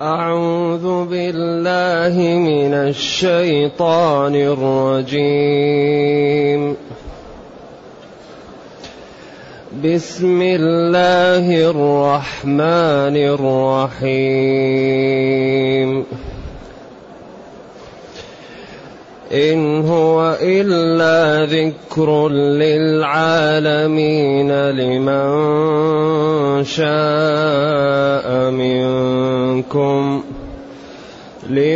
أعوذ بالله من الشيطان الرجيم. بسم الله الرحمن الرحيم. إن هو إلا ذكر للعالمين لمن شاء.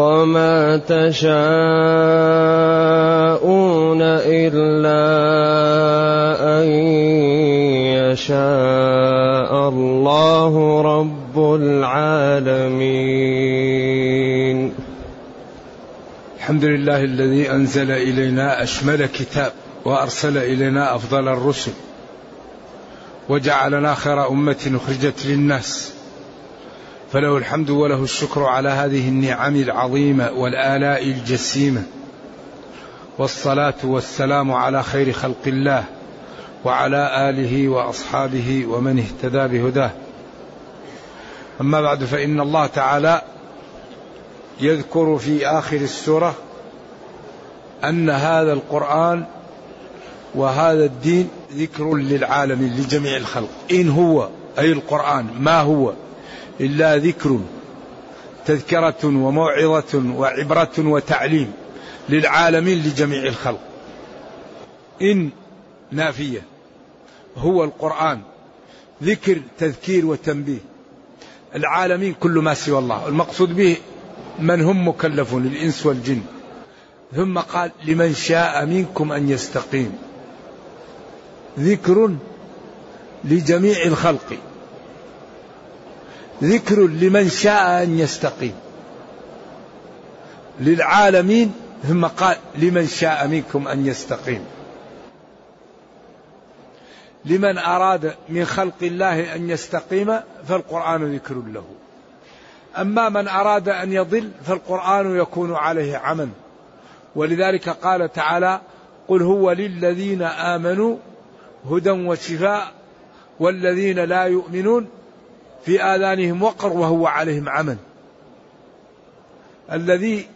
وما تشاءون إلا أن يشاء الله رب العالمين. الحمد لله الذي أنزل إلينا أشمل كتاب وأرسل إلينا أفضل الرسل وجعلنا خير أمة أخرجت للناس. فله الحمد وله الشكر على هذه النعم العظيمة والآلاء الجسيمة. والصلاة والسلام على خير خلق الله وعلى آله وأصحابه ومن اهتدى بهداه. أما بعد فإن الله تعالى يذكر في آخر السورة أن هذا القرآن وهذا الدين ذكر للعالمين لجميع الخلق. إن هو أي القرآن ما هو؟ إلا ذكر تذكرة وموعظة وعبرة وتعليم للعالمين لجميع الخلق. إن نافية هو القرآن ذكر تذكير وتنبيه. العالمين كل ما سوى الله. المقصود به من هم مكلفون الإنس والجن. ثم قال لمن شاء منكم أن يستقيم. ذكر لجميع الخلق. ذكر لمن شاء أن يستقيم. للعالمين ثم قال لمن شاء منكم أن يستقيم. لمن أراد من خلق الله أن يستقيم فالقرآن ذكر له. أما من أراد أن يضل فالقرآن يكون عليه عمى ولذلك قال تعالى قل هو للذين آمنوا هدى وشفاء والذين لا يؤمنون في آذانهم وقر وهو عليهم عمى الذي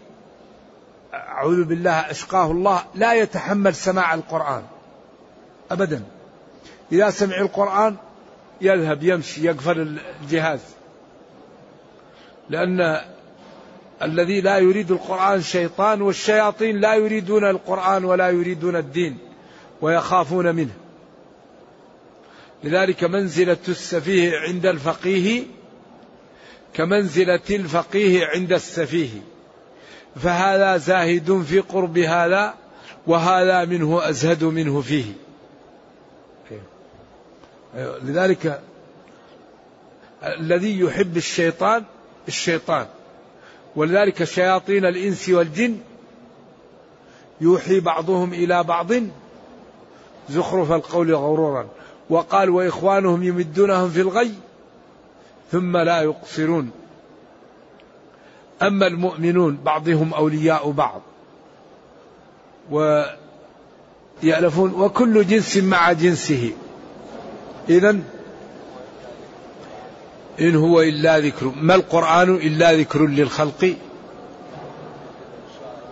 أعوذ بالله أشقاه الله لا يتحمل سماع القرآن أبدا. إذا سمع القرآن يذهب يمشي يقفل الجهاز. لأن الذي لا يريد القرآن شيطان والشياطين لا يريدون القرآن ولا يريدون الدين ويخافون منه. لذلك منزلة السفيه عند الفقيه كمنزلة الفقيه عند السفيه. فهذا زاهد في قرب هذا وهذا منه أزهد منه فيه. لذلك الذي يحب الشيطان الشيطان. ولذلك شياطين الإنس والجن يوحي بعضهم إلى بعض زخرف القول غرورا. وقال وإخوانهم يمدونهم في الغي ثم لا يقصرون. أما المؤمنون بعضهم أولياء بعض ويألفون وكل جنس مع جنسه. إذا إن هو إلا ذكر ما القرآن إلا ذكر للخلق؟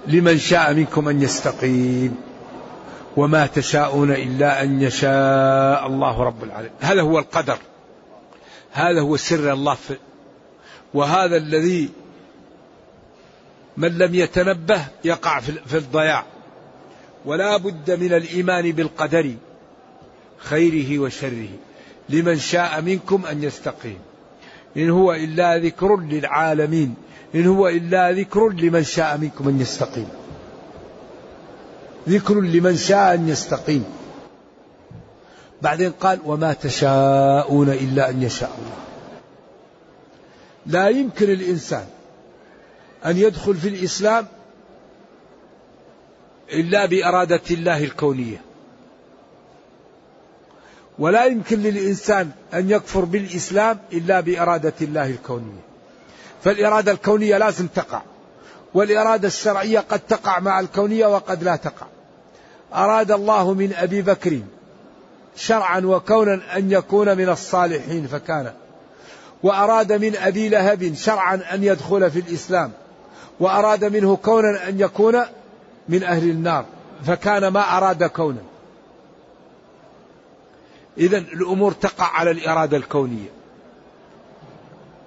لمن شاء منكم أن يستقيم. وما تشاءون إلا أن يشاء الله رب العالمين. هذا هو القدر. هذا هو سر الله في وهذا الذي من لم يتنبه يقع في الضياع. ولا بد من الإيمان بالقدر خيره وشره. لمن شاء منكم أن يستقيم. إن هو إلا ذكر للعالمين. إن هو إلا ذكر لمن شاء منكم أن يستقيم. ذكر لمن شاء أن يستقيم. بعدين قال وما تشاءون إلا أن يشاء الله. لا يمكن الإنسان أن يدخل في الإسلام إلا بإرادة الله الكونية. ولا يمكن للإنسان أن يكفر بالإسلام إلا بإرادة الله الكونية. فالإرادة الكونية لازم تقع. والإرادة الشرعية قد تقع مع الكونية وقد لا تقع. أراد الله من أبي بكر شرعا وكونا أن يكون من الصالحين فكان. وأراد من أبي لهب شرعا أن يدخل في الإسلام. وأراد منه كونا أن يكون من أهل النار فكان ما أراد كونا. إذا الأمور تقع على الإرادة الكونية.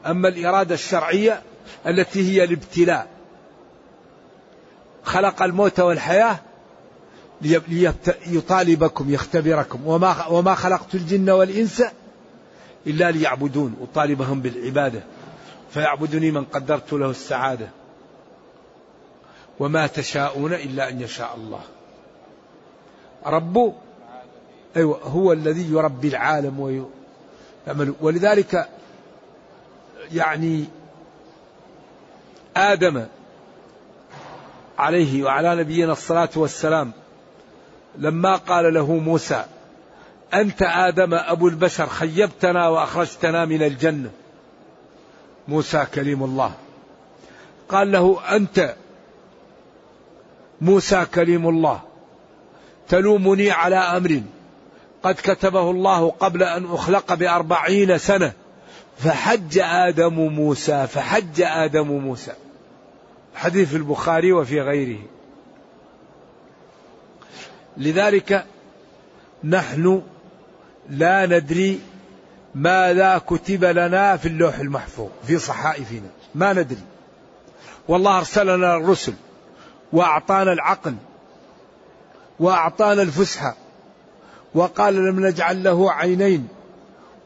أما الإرادة الشرعية التي هي الابتلاء. خلق الموت والحياة ليطالبكم يختبركم. وما وما خلقت الجن والإنس إلا ليعبدون. أطالبهم بالعبادة. فيعبدني من قدرت له السعادة. وما تشاءون إلا أن يشاء الله. رب أيوة هو الذي يربي العالم ويعمل ولذلك يعني آدم عليه وعلى نبينا الصلاة والسلام لما قال له موسى أنت آدم أبو البشر خيبتنا وأخرجتنا من الجنة؟ موسى كليم الله. قال له أنت موسى كليم الله تلومني على أمر قد كتبه الله قبل أن أخلق بأربعين سنة فحج آدم موسى فحج آدم موسى. حديث في البخاري وفي غيره. لذلك نحن لا ندري ماذا كتب لنا في اللوح المحفوظ في صحائفنا. ما ندري. والله أرسلنا الرسل وأعطانا العقل وأعطانا الفسحة وقال لم نجعل له عينين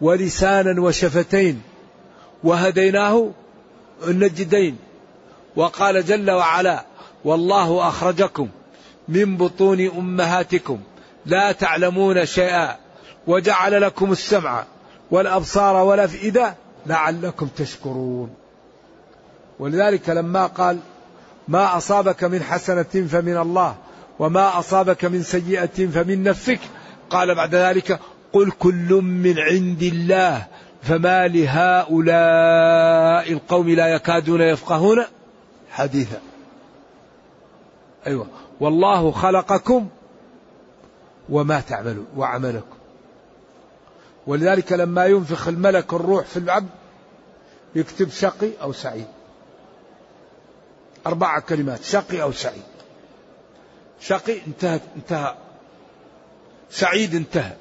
ولسانا وشفتين وهديناه النجدين. وقال جل وعلا والله أخرجكم من بطون أمهاتكم لا تعلمون شيئا وجعل لكم السمع والأبصار والأفئدة لعلكم تشكرون. ولذلك لما قال ما أصابك من حسنة فمن الله وما أصابك من سيئة فمن نفسك. قال بعد ذلك قل كل من عند الله فما لهؤلاء القوم لا يكادون يفقهون؟ حديثا. أيوة. والله خلقكم وما تعملون وعملكم. ولذلك لما ينفخ الملك الروح في العبد يكتب شقي أو سعيد. أربع كلمات شقي أو سعيد. شقي انتهت انتهى. سعيد انتهى.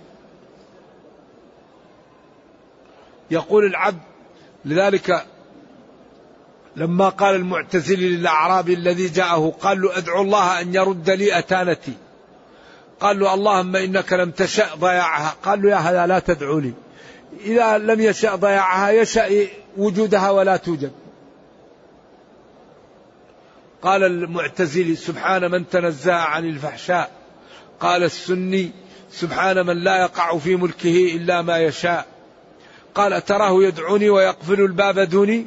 يقول العبد لذلك لما قال المعتزلي للأعرابي الذي جاءه قال له أدعو الله أن يرد لي أتانتي. قال له اللهم إنك لم تشأ ضياعها. قال له يا هذا لا تدعو لي. إذا لم يشأ ضياعها يشأ وجودها ولا توجد. قال المعتزلي سبحان من تنزه عن الفحشاء. قال السني سبحان من لا يقع في ملكه إلا ما يشاء. قال تراه يدعوني ويقفل الباب دوني؟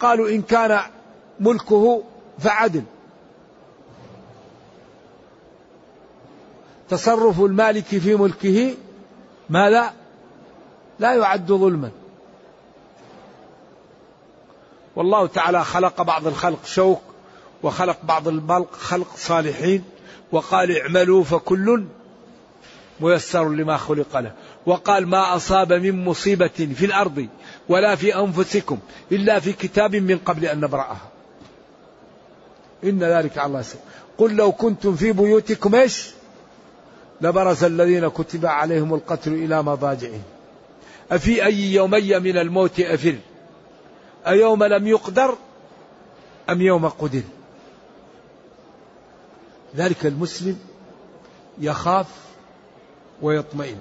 قالوا إن كان ملكه فعدل. تصرف المالك في ملكه ماذا؟ لا يعد ظلما. والله تعالى خلق بعض الخلق شوك وخلق بعض البلق خلق صالحين وقال اعملوا فكل ميسر لما خلق له. وقال ما أصاب من مصيبة في الأرض ولا في أنفسكم إلا في كتاب من قبل أن نبرأها. إن ذلك على الله سيء. قل لو كنتم في بيوتكم إيش؟ لبرز الذين كتب عليهم القتل إلى مضاجعهم. أفي أي يومي من الموت أفر؟ أيوم لم يقدر أم يوم قدر؟ ذلك المسلم يخاف ويطمئن.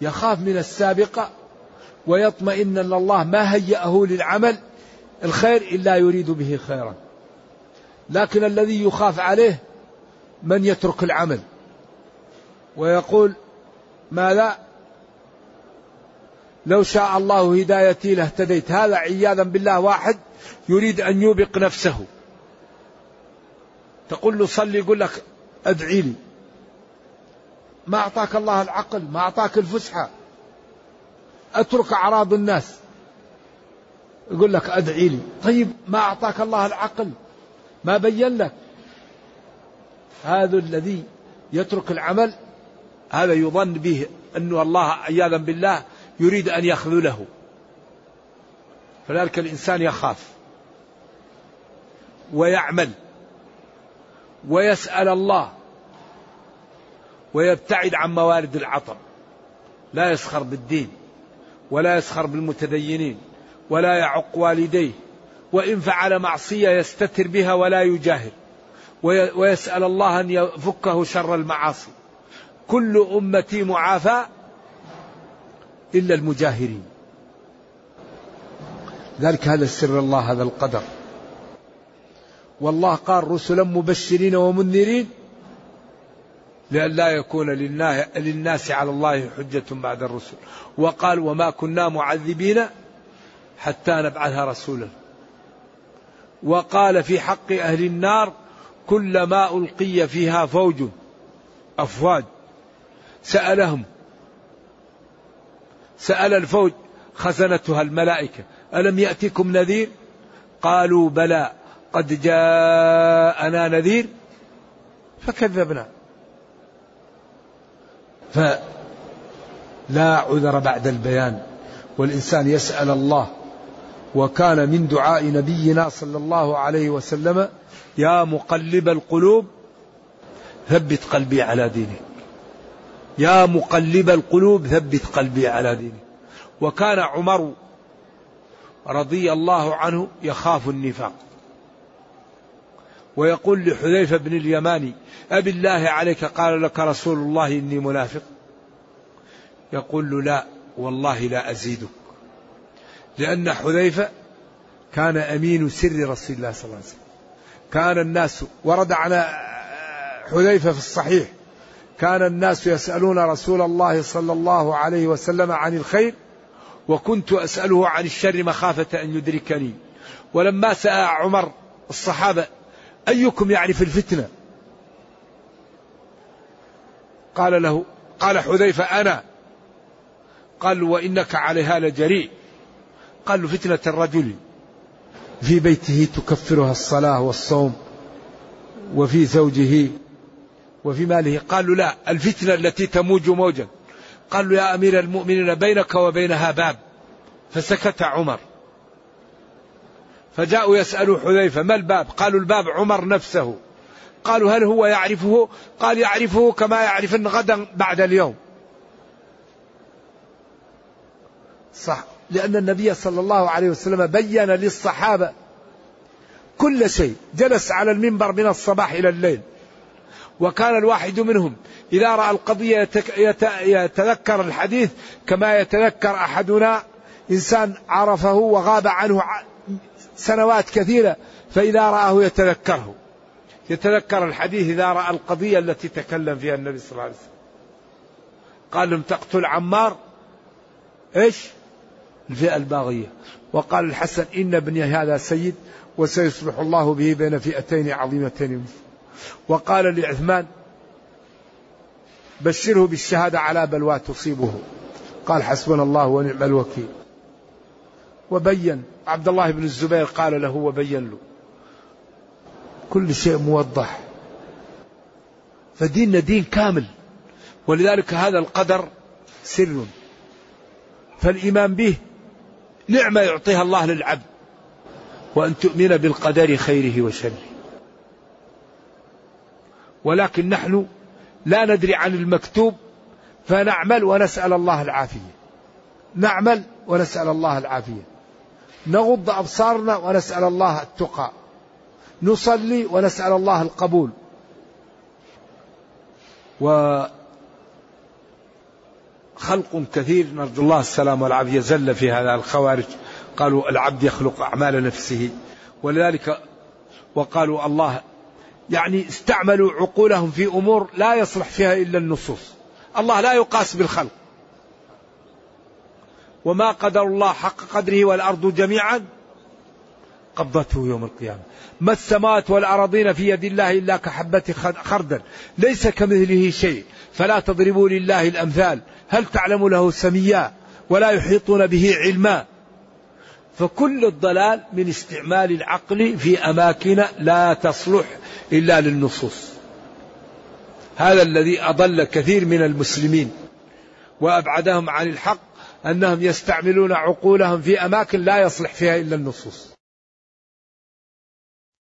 يخاف من السابقة ويطمئن أن الله ما هيأه للعمل الخير إلا يريد به خيرا. لكن الذي يخاف عليه من يترك العمل. ويقول ماذا؟ لو شاء الله هدايتي لاهتديت. هذا عياذا بالله واحد يريد أن يوبق نفسه. تقول له صلي يقول لك ادعي لي. ما أعطاك الله العقل ما أعطاك الفسحة. أترك أعراض الناس. يقول لك أدعي لي. طيب ما أعطاك الله العقل؟ ما بين لك. هذا الذي يترك العمل هذا يظن به أن الله عياذا بالله يريد أن يخذله. فذلك الإنسان يخاف. ويعمل. ويسأل الله. ويبتعد عن موارد العطب. لا يسخر بالدين ولا يسخر بالمتدينين ولا يعق والديه وإن فعل معصية يستتر بها ولا يجاهر ويسأل الله أن يفكه شر المعاصي. كل أمتي معافى إلا المجاهرين. ذلك هذا سر الله هذا القدر. والله قال رسلا مبشرين ومنذرين لئلا يكون للناس على الله حجة بعد الرسل. وقال وما كنا معذبين حتى نبعث رسولا. وقال في حق أهل النار كلما ألقي فيها فوج أفواج. سألهم سأل الفوج خزنتها الملائكة ألم يأتكم نذير؟ قالوا بلى قد جاءنا نذير فكذبنا. فلا عذر بعد البيان والإنسان يسأل الله وكان من دعاء نبينا صلى الله عليه وسلم يا مقلب القلوب ثبت قلبي على دينك يا مقلب القلوب ثبت قلبي على دينك وكان عمر رضي الله عنه يخاف النفاق. ويقول لحذيفة بن اليماني أبي الله عليك قال لك رسول الله إني منافق؟ يقول له لا والله لا أزيدك. لأن حذيفة كان أمين سر رسول الله صلى الله عليه وسلم. كان الناس ورد على حذيفة في الصحيح كان الناس يسألون رسول الله صلى الله عليه وسلم عن الخير وكنت أسأله عن الشر مخافة أن يدركني. ولما سأل عمر الصحابة أيكم يعرف الفتنة؟ قال له قال حذيفة أنا. قال وإنك عليها لجريء. قال له فتنة الرجل في بيته تكفرها الصلاة والصوم وفي زوجه وفي ماله. قالوا لا الفتنة التي تموج موجا. قال له يا أمير المؤمنين بينك وبينها باب. فسكت عمر. فجاءوا يسألوا حذيفة ما الباب؟ قالوا الباب عمر نفسه. قالوا هل هو يعرفه؟ قال يعرفه كما يعرف غدا بعد اليوم. صح. لأن النبي صلى الله عليه وسلم بين للصحابة كل شيء. جلس على المنبر من الصباح إلى الليل. وكان الواحد منهم. إذا رأى القضية يتذكر الحديث كما يتذكر أحدنا. إنسان عرفه وغاب عنه سنوات كثيرة فإذا رآه يتذكره. يتذكر الحديث إذا رأى القضية التي تكلم فيها النبي صلى الله عليه وسلم. قال لم تقتل عمار؟ إيش؟ الفئة الباغية. وقال الحسن إن ابني هذا سيد وسيصلح الله به بين فئتين عظيمتين. وقال لعثمان بشره بالشهادة على بلوى تصيبه. قال حسبنا الله ونعم الوكيل. وبين عبد الله بن الزبير قال له وبين له كل شيء موضح. فديننا دين كامل. ولذلك هذا القدر سر. فالإيمان به نعمة يعطيها الله للعبد وأن تؤمن بالقدر خيره وشره. ولكن نحن لا ندري عن المكتوب فنعمل ونسأل الله العافية. نعمل ونسأل الله العافية. نغض أبصارنا ونسأل الله التقى. نصلي ونسأل الله القبول. و خلق كثير نرجو الله السلام والعافية زل في هذا الخوارج. قالوا العبد يخلق أعمال نفسه. ولذلك وقالوا الله يعني استعملوا عقولهم في أمور لا يصلح فيها إلا النصوص. الله لا يقاس بالخلق. وما قدر الله حق قدره والأرض جميعا قبضته يوم القيامة. ما السماوات والأراضين في يد الله إلا كحبة خردل؟ ليس كمثله شيء. فلا تضربوا لله الأمثال. هل تعلم له سميا ولا يحيطون به علما؟ فكل الضلال من استعمال العقل في أماكن لا تصلح إلا للنصوص. هذا الذي أضل كثير من المسلمين وأبعدهم عن الحق أنهم يستعملون عقولهم في أماكن لا يصلح فيها إلا النصوص.